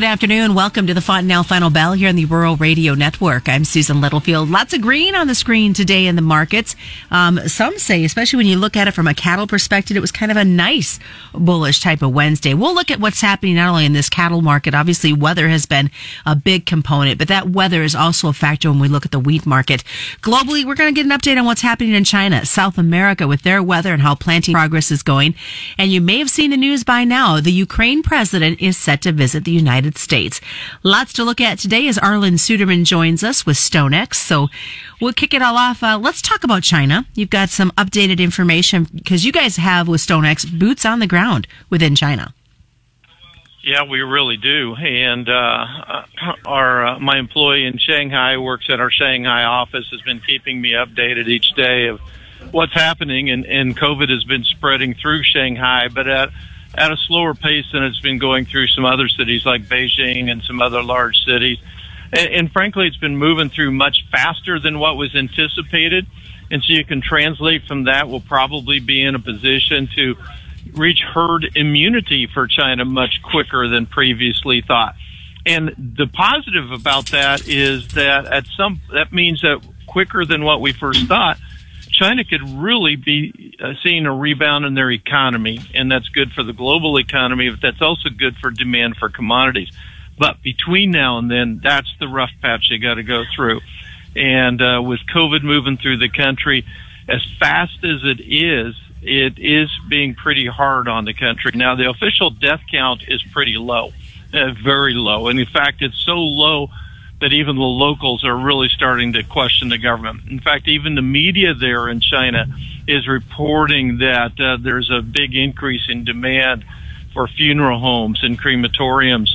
good afternoon. Welcome to the Fontanelle Final Bell here on the Rural Radio Network. I'm Susan Littlefield. Lots of green on the screen today in the markets. Um, some say, especially when you look at it from a cattle perspective, it was kind of a nice bullish type of Wednesday. We'll look at what's happening not only in this cattle market. Obviously, weather has been a big component, but that weather is also a factor when we look at the wheat market. Globally, we're going to get an update on what's happening in China, South America with their weather and how planting progress is going. And you may have seen the news by now. The Ukraine president is set to visit the United States. Lots to look at today as Arlan Suderman joins us with StoneX. So we'll kick it all off. Uh, let's talk about China. You've got some updated information because you guys have with StoneX boots on the ground within China. Yeah, we really do. And uh, our uh, my employee in Shanghai works at our Shanghai office has been keeping me updated each day of what's happening, and, and COVID has been spreading through Shanghai, but at at a slower pace than it's been going through some other cities like Beijing and some other large cities. And, and frankly, it's been moving through much faster than what was anticipated. And so you can translate from that. We'll probably be in a position to reach herd immunity for China much quicker than previously thought. And the positive about that is that at some, that means that quicker than what we first thought, China could really be uh, seeing a rebound in their economy, and that's good for the global economy, but that's also good for demand for commodities. But between now and then, that's the rough patch they got to go through. And uh, with COVID moving through the country as fast as it is, it is being pretty hard on the country. Now, the official death count is pretty low, uh, very low. And in fact, it's so low that even the locals are really starting to question the government. In fact, even the media there in China is reporting that uh, there's a big increase in demand for funeral homes and crematoriums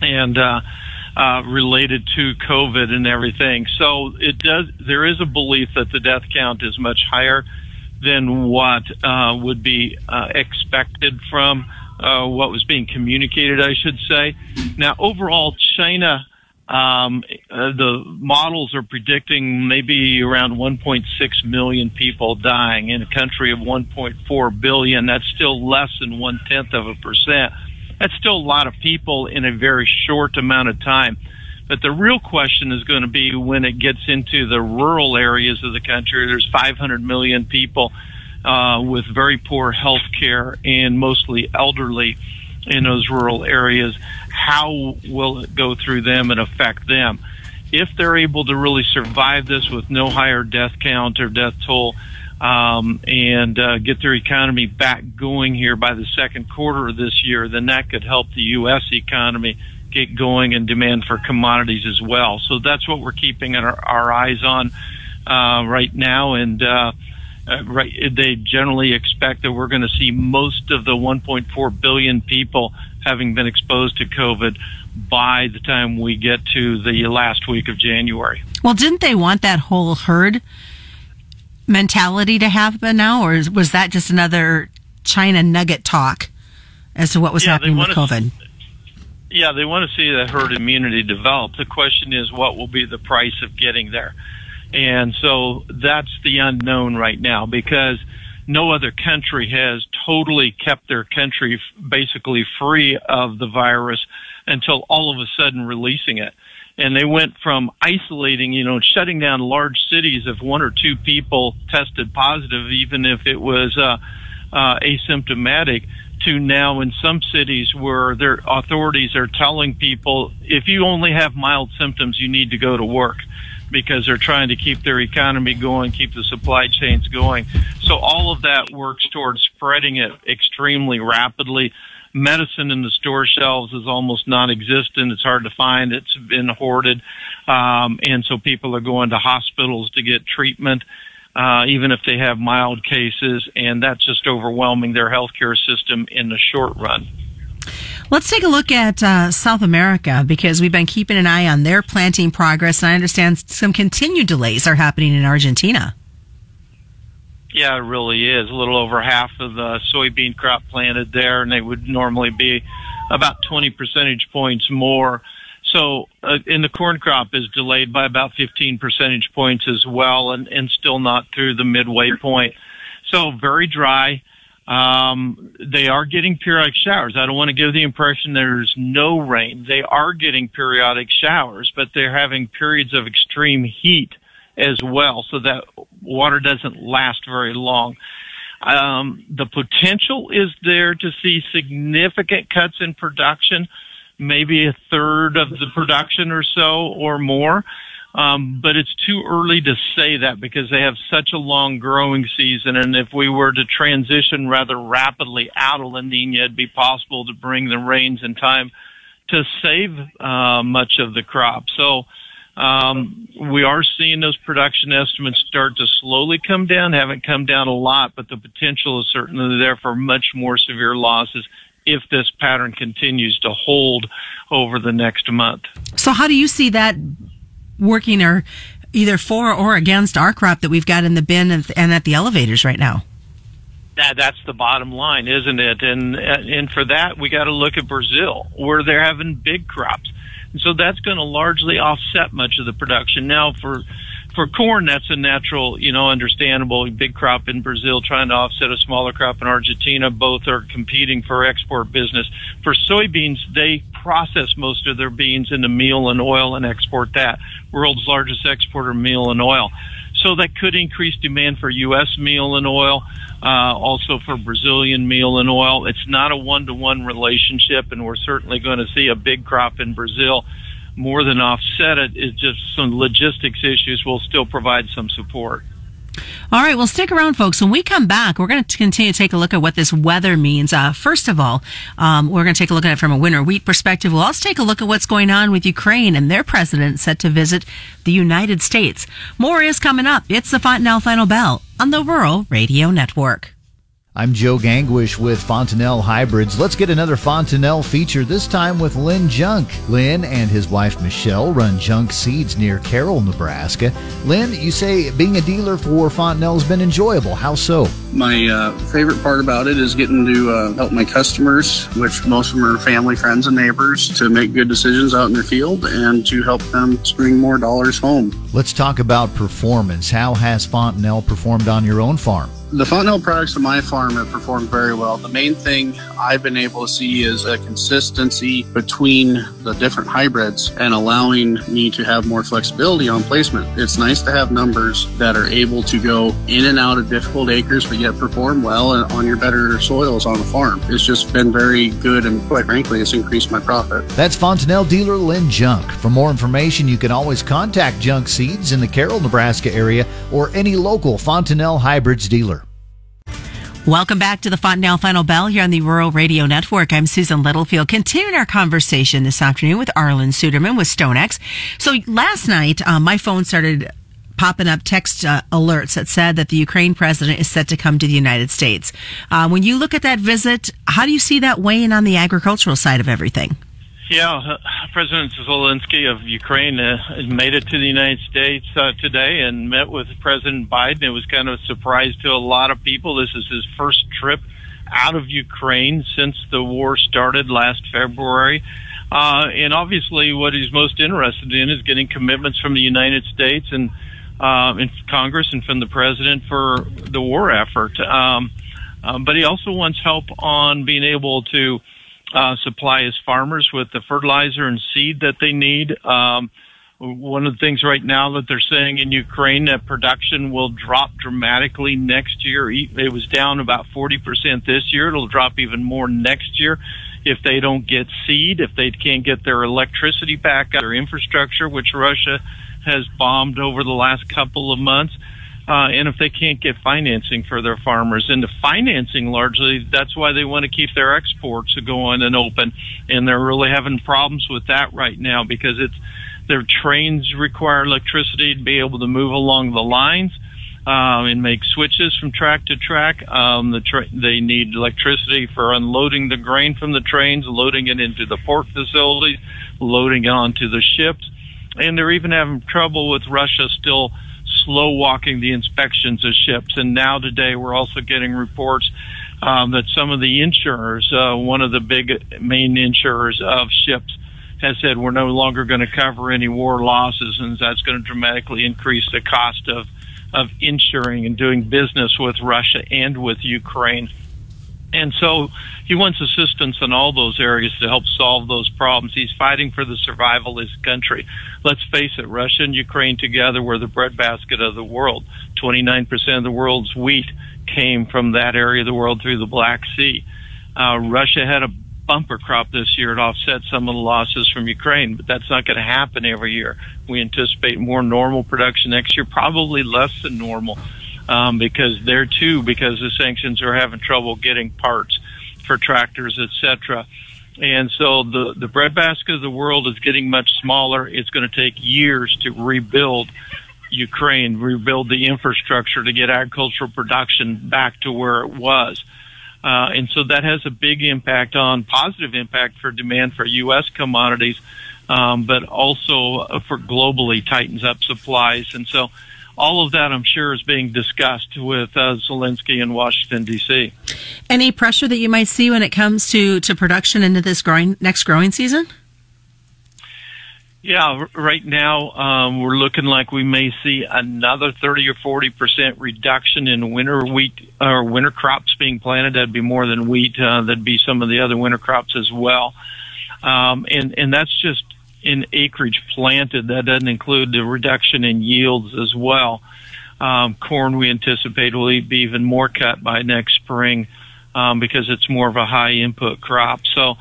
and uh, uh, related to COVID and everything. So it does. There is a belief that the death count is much higher than what uh, would be uh, expected from uh, what was being communicated, I should say. Now, overall, China um, uh, the models are predicting maybe around 1.6 million people dying in a country of 1.4 billion. That's still less than one tenth of a percent. That's still a lot of people in a very short amount of time. But the real question is going to be when it gets into the rural areas of the country. There's 500 million people uh, with very poor health care and mostly elderly in those rural areas, how will it go through them and affect them? If they're able to really survive this with no higher death count or death toll, um, and uh, get their economy back going here by the second quarter of this year, then that could help the U.S. economy get going and demand for commodities as well. So that's what we're keeping our, our eyes on uh, right now, and uh, uh, right, they generally expect that we're going to see most of the 1.4 billion people having been exposed to COVID by the time we get to the last week of January. Well, didn't they want that whole herd mentality to happen now, or was that just another China nugget talk as to what was yeah, happening with COVID? yeah, they want to see that herd immunity develop. The question is, what will be the price of getting there? And so that's the unknown right now because no other country has totally kept their country basically free of the virus until all of a sudden releasing it. And they went from isolating, you know, shutting down large cities if one or two people tested positive, even if it was uh, uh, asymptomatic, to now in some cities where their authorities are telling people if you only have mild symptoms, you need to go to work because they're trying to keep their economy going, keep the supply chains going. So all of that works towards spreading it extremely rapidly. Medicine in the store shelves is almost non-existent. It's hard to find. It's been hoarded. Um, and so people are going to hospitals to get treatment. Uh, even if they have mild cases, and that's just overwhelming their healthcare system in the short run. Let's take a look at uh, South America because we've been keeping an eye on their planting progress, and I understand some continued delays are happening in Argentina. Yeah, it really is. A little over half of the soybean crop planted there, and they would normally be about 20 percentage points more. So, uh, and the corn crop is delayed by about 15 percentage points as well, and, and still not through the midway point. So, very dry. Um, they are getting periodic showers. I don't want to give the impression there's no rain. They are getting periodic showers, but they're having periods of extreme heat as well, so that water doesn't last very long. Um, the potential is there to see significant cuts in production, maybe a third of the production or so or more. Um, but it's too early to say that because they have such a long growing season. And if we were to transition rather rapidly out of La Nina, it'd be possible to bring the rains in time to save uh, much of the crop. So um, we are seeing those production estimates start to slowly come down. Haven't come down a lot, but the potential is certainly there for much more severe losses if this pattern continues to hold over the next month. So, how do you see that working or either for or against our crop that we've got in the bin and, and at the elevators right now? That, that's the bottom line, isn't it? And and for that, we got to look at Brazil, where they're having big crops, and so that's going to largely offset much of the production. Now, for for corn, that's a natural, you know, understandable big crop in Brazil trying to offset a smaller crop in Argentina. Both are competing for export business. For soybeans, they process most of their beans into meal and oil and export that. World's largest exporter, of meal and oil. So that could increase demand for U.S. meal and oil, uh, also for Brazilian meal and oil. It's not a one-to-one relationship, and we're certainly going to see a big crop in Brazil more than offset it. It's just some logistics issues will still provide some support. All right, well, stick around, folks. When we come back, we're going to continue to take a look at what this weather means. Uh, first of all, um, we're going to take a look at it from a winter wheat perspective. We'll also take a look at what's going on with Ukraine and their president set to visit the United States. More is coming up. It's the Fontanelle Final Bell on the Rural Radio Network. I'm Joe Gangwish with Fontanelle Hybrids. Let's get another Fontanelle feature, this time with Lynn Junk. Lynn and his wife Michelle run Junk Seeds near Carroll, Nebraska. Lynn, you say being a dealer for Fontanelle has been enjoyable. How so? My uh, favorite part about it is getting to uh, help my customers, which most of them are family, friends, and neighbors, to make good decisions out in their field and to help them bring more dollars home. Let's talk about performance. How has Fontanelle performed on your own farm? The Fontanelle products on my farm have performed very well. The main thing I've been able to see is a consistency between the different hybrids and allowing me to have more flexibility on placement. It's nice to have numbers that are able to go in and out of difficult acres, but yet perform well on your better soils on the farm. It's just been very good, and quite frankly, it's increased my profit. That's Fontanelle dealer Lynn Junk. For more information, you can always contact Junk Seeds in the Carroll, Nebraska area or any local Fontanelle Hybrids dealer. Welcome back to the Fontanelle Final Bell here on the Rural Radio Network. I'm Susan Littlefield, continuing our conversation this afternoon with Arlan Suderman with StoneX. So last night, um, my phone started popping up text uh, alerts that said that the Ukraine president is set to come to the United States. Uh, when you look at that visit, how do you see that weighing on the agricultural side of everything? Yeah, President Zelensky of Ukraine uh, made it to the United States uh, today and met with President Biden. It was kind of a surprise to a lot of people. This is his first trip out of Ukraine since the war started last February. Uh, and obviously, what he's most interested in is getting commitments from the United States and uh, in Congress and from the president for the war effort. Um, um, but he also wants help on being able to uh, supply his farmers with the fertilizer and seed that they need. Um, one of the things right now that they're saying in Ukraine that production will drop dramatically next year. It was down about 40% this year. It'll drop even more next year if they don't get seed, if they can't get their electricity back, their infrastructure, which Russia has bombed over the last couple of months uh, and if they can't get financing for their farmers. And the financing largely, that's why they want to keep their exports going and open. And they're really having problems with that right now because it's their trains require electricity to be able to move along the lines. Um, and make switches from track to track. Um, the tra- they need electricity for unloading the grain from the trains, loading it into the port facilities, loading it onto the ships, and they're even having trouble with Russia still slow walking the inspections of ships. And now today we're also getting reports um, that some of the insurers, uh, one of the big main insurers of ships, has said we're no longer going to cover any war losses, and that's going to dramatically increase the cost of of insuring and doing business with Russia and with Ukraine. And so he wants assistance in all those areas to help solve those problems. He's fighting for the survival of his country. Let's face it, Russia and Ukraine together were the breadbasket of the world. 29% of the world's wheat came from that area of the world through the Black Sea. Uh, Russia had a bumper crop this year to offset some of the losses from Ukraine, but that's not going to happen every year. We anticipate more normal production next year, probably less than normal um, because there too, because the sanctions are having trouble getting parts for tractors, etc. And so the the breadbasket of the world is getting much smaller. It's going to take years to rebuild Ukraine, rebuild the infrastructure to get agricultural production back to where it was. Uh, and so that has a big impact on positive impact for demand for U.S. commodities, um, but also for globally tightens up supplies. And so all of that, I'm sure, is being discussed with uh, Zelensky in Washington D.C. Any pressure that you might see when it comes to to production into this growing next growing season? Yeah, right now um, we're looking like we may see another 30 or 40 percent reduction in winter wheat or winter crops being planted. That'd be more than wheat. Uh, that'd be some of the other winter crops as well. Um, and and that's just in acreage planted. That doesn't include the reduction in yields as well. Um, corn we anticipate will be even more cut by next spring um, because it's more of a high input crop. So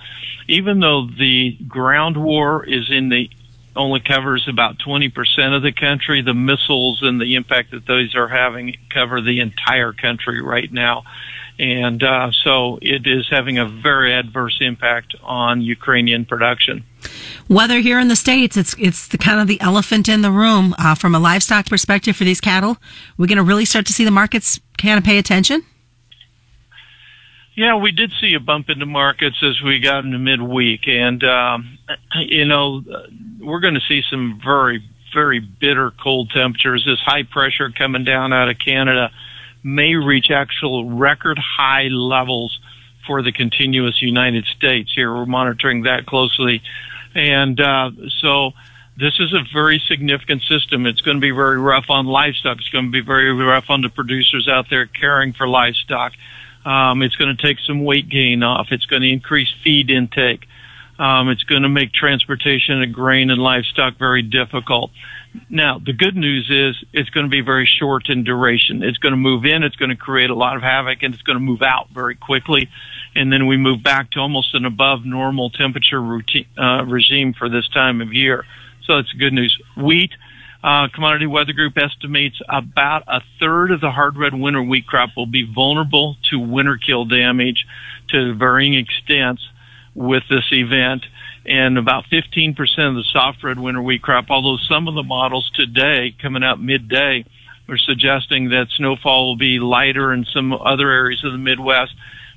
even though the ground war is in the only covers about 20% of the country, the missiles and the impact that those are having cover the entire country right now. And uh, so it is having a very adverse impact on Ukrainian production. Weather here in the states, it's it's the kind of the elephant in the room uh, from a livestock perspective for these cattle. We're going to really start to see the markets kind of pay attention. Yeah, we did see a bump into markets as we got into midweek, and um, you know we're going to see some very very bitter cold temperatures. This high pressure coming down out of Canada may reach actual record high levels for the continuous United States. Here, we're monitoring that closely, and uh, so this is a very significant system. It's going to be very rough on livestock. It's going to be very rough on the producers out there caring for livestock. Um, it's going to take some weight gain off. It's going to increase feed intake. Um, it's going to make transportation of grain and livestock very difficult. Now, the good news is it's going to be very short in duration. It's going to move in, it's going to create a lot of havoc, and it's going to move out very quickly. And then we move back to almost an above normal temperature routine, uh, regime for this time of year. So that's good news. Wheat, uh, Commodity Weather Group estimates about a third of the hard red winter wheat crop will be vulnerable to winter kill damage to varying extents with this event and about 15% of the soft red winter wheat crop, although some of the models today coming out midday are suggesting that snowfall will be lighter in some other areas of the Midwest,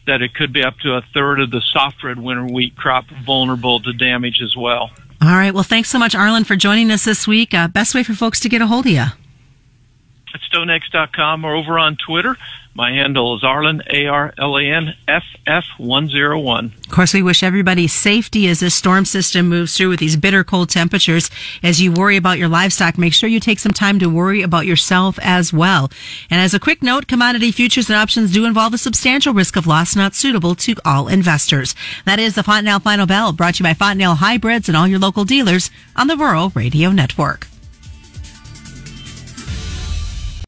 that it could be up to a third of the soft red winter wheat crop vulnerable to damage as well. All right. Well, thanks so much, Arlan, for joining us this week. Uh, best way for folks to get a hold of you? At stonex.com or over on Twitter. My handle is Arlan, A-R-L-A-N, F-F-101. Of course, we wish everybody safety as this storm system moves through with these bitter cold temperatures. As you worry about your livestock, make sure you take some time to worry about yourself as well. And as a quick note, commodity futures and options do involve a substantial risk of loss not suitable to all investors. That is the Fontanelle Final Bell, brought to you by Fontanelle Hybrids and all your local dealers on the Rural Radio Network.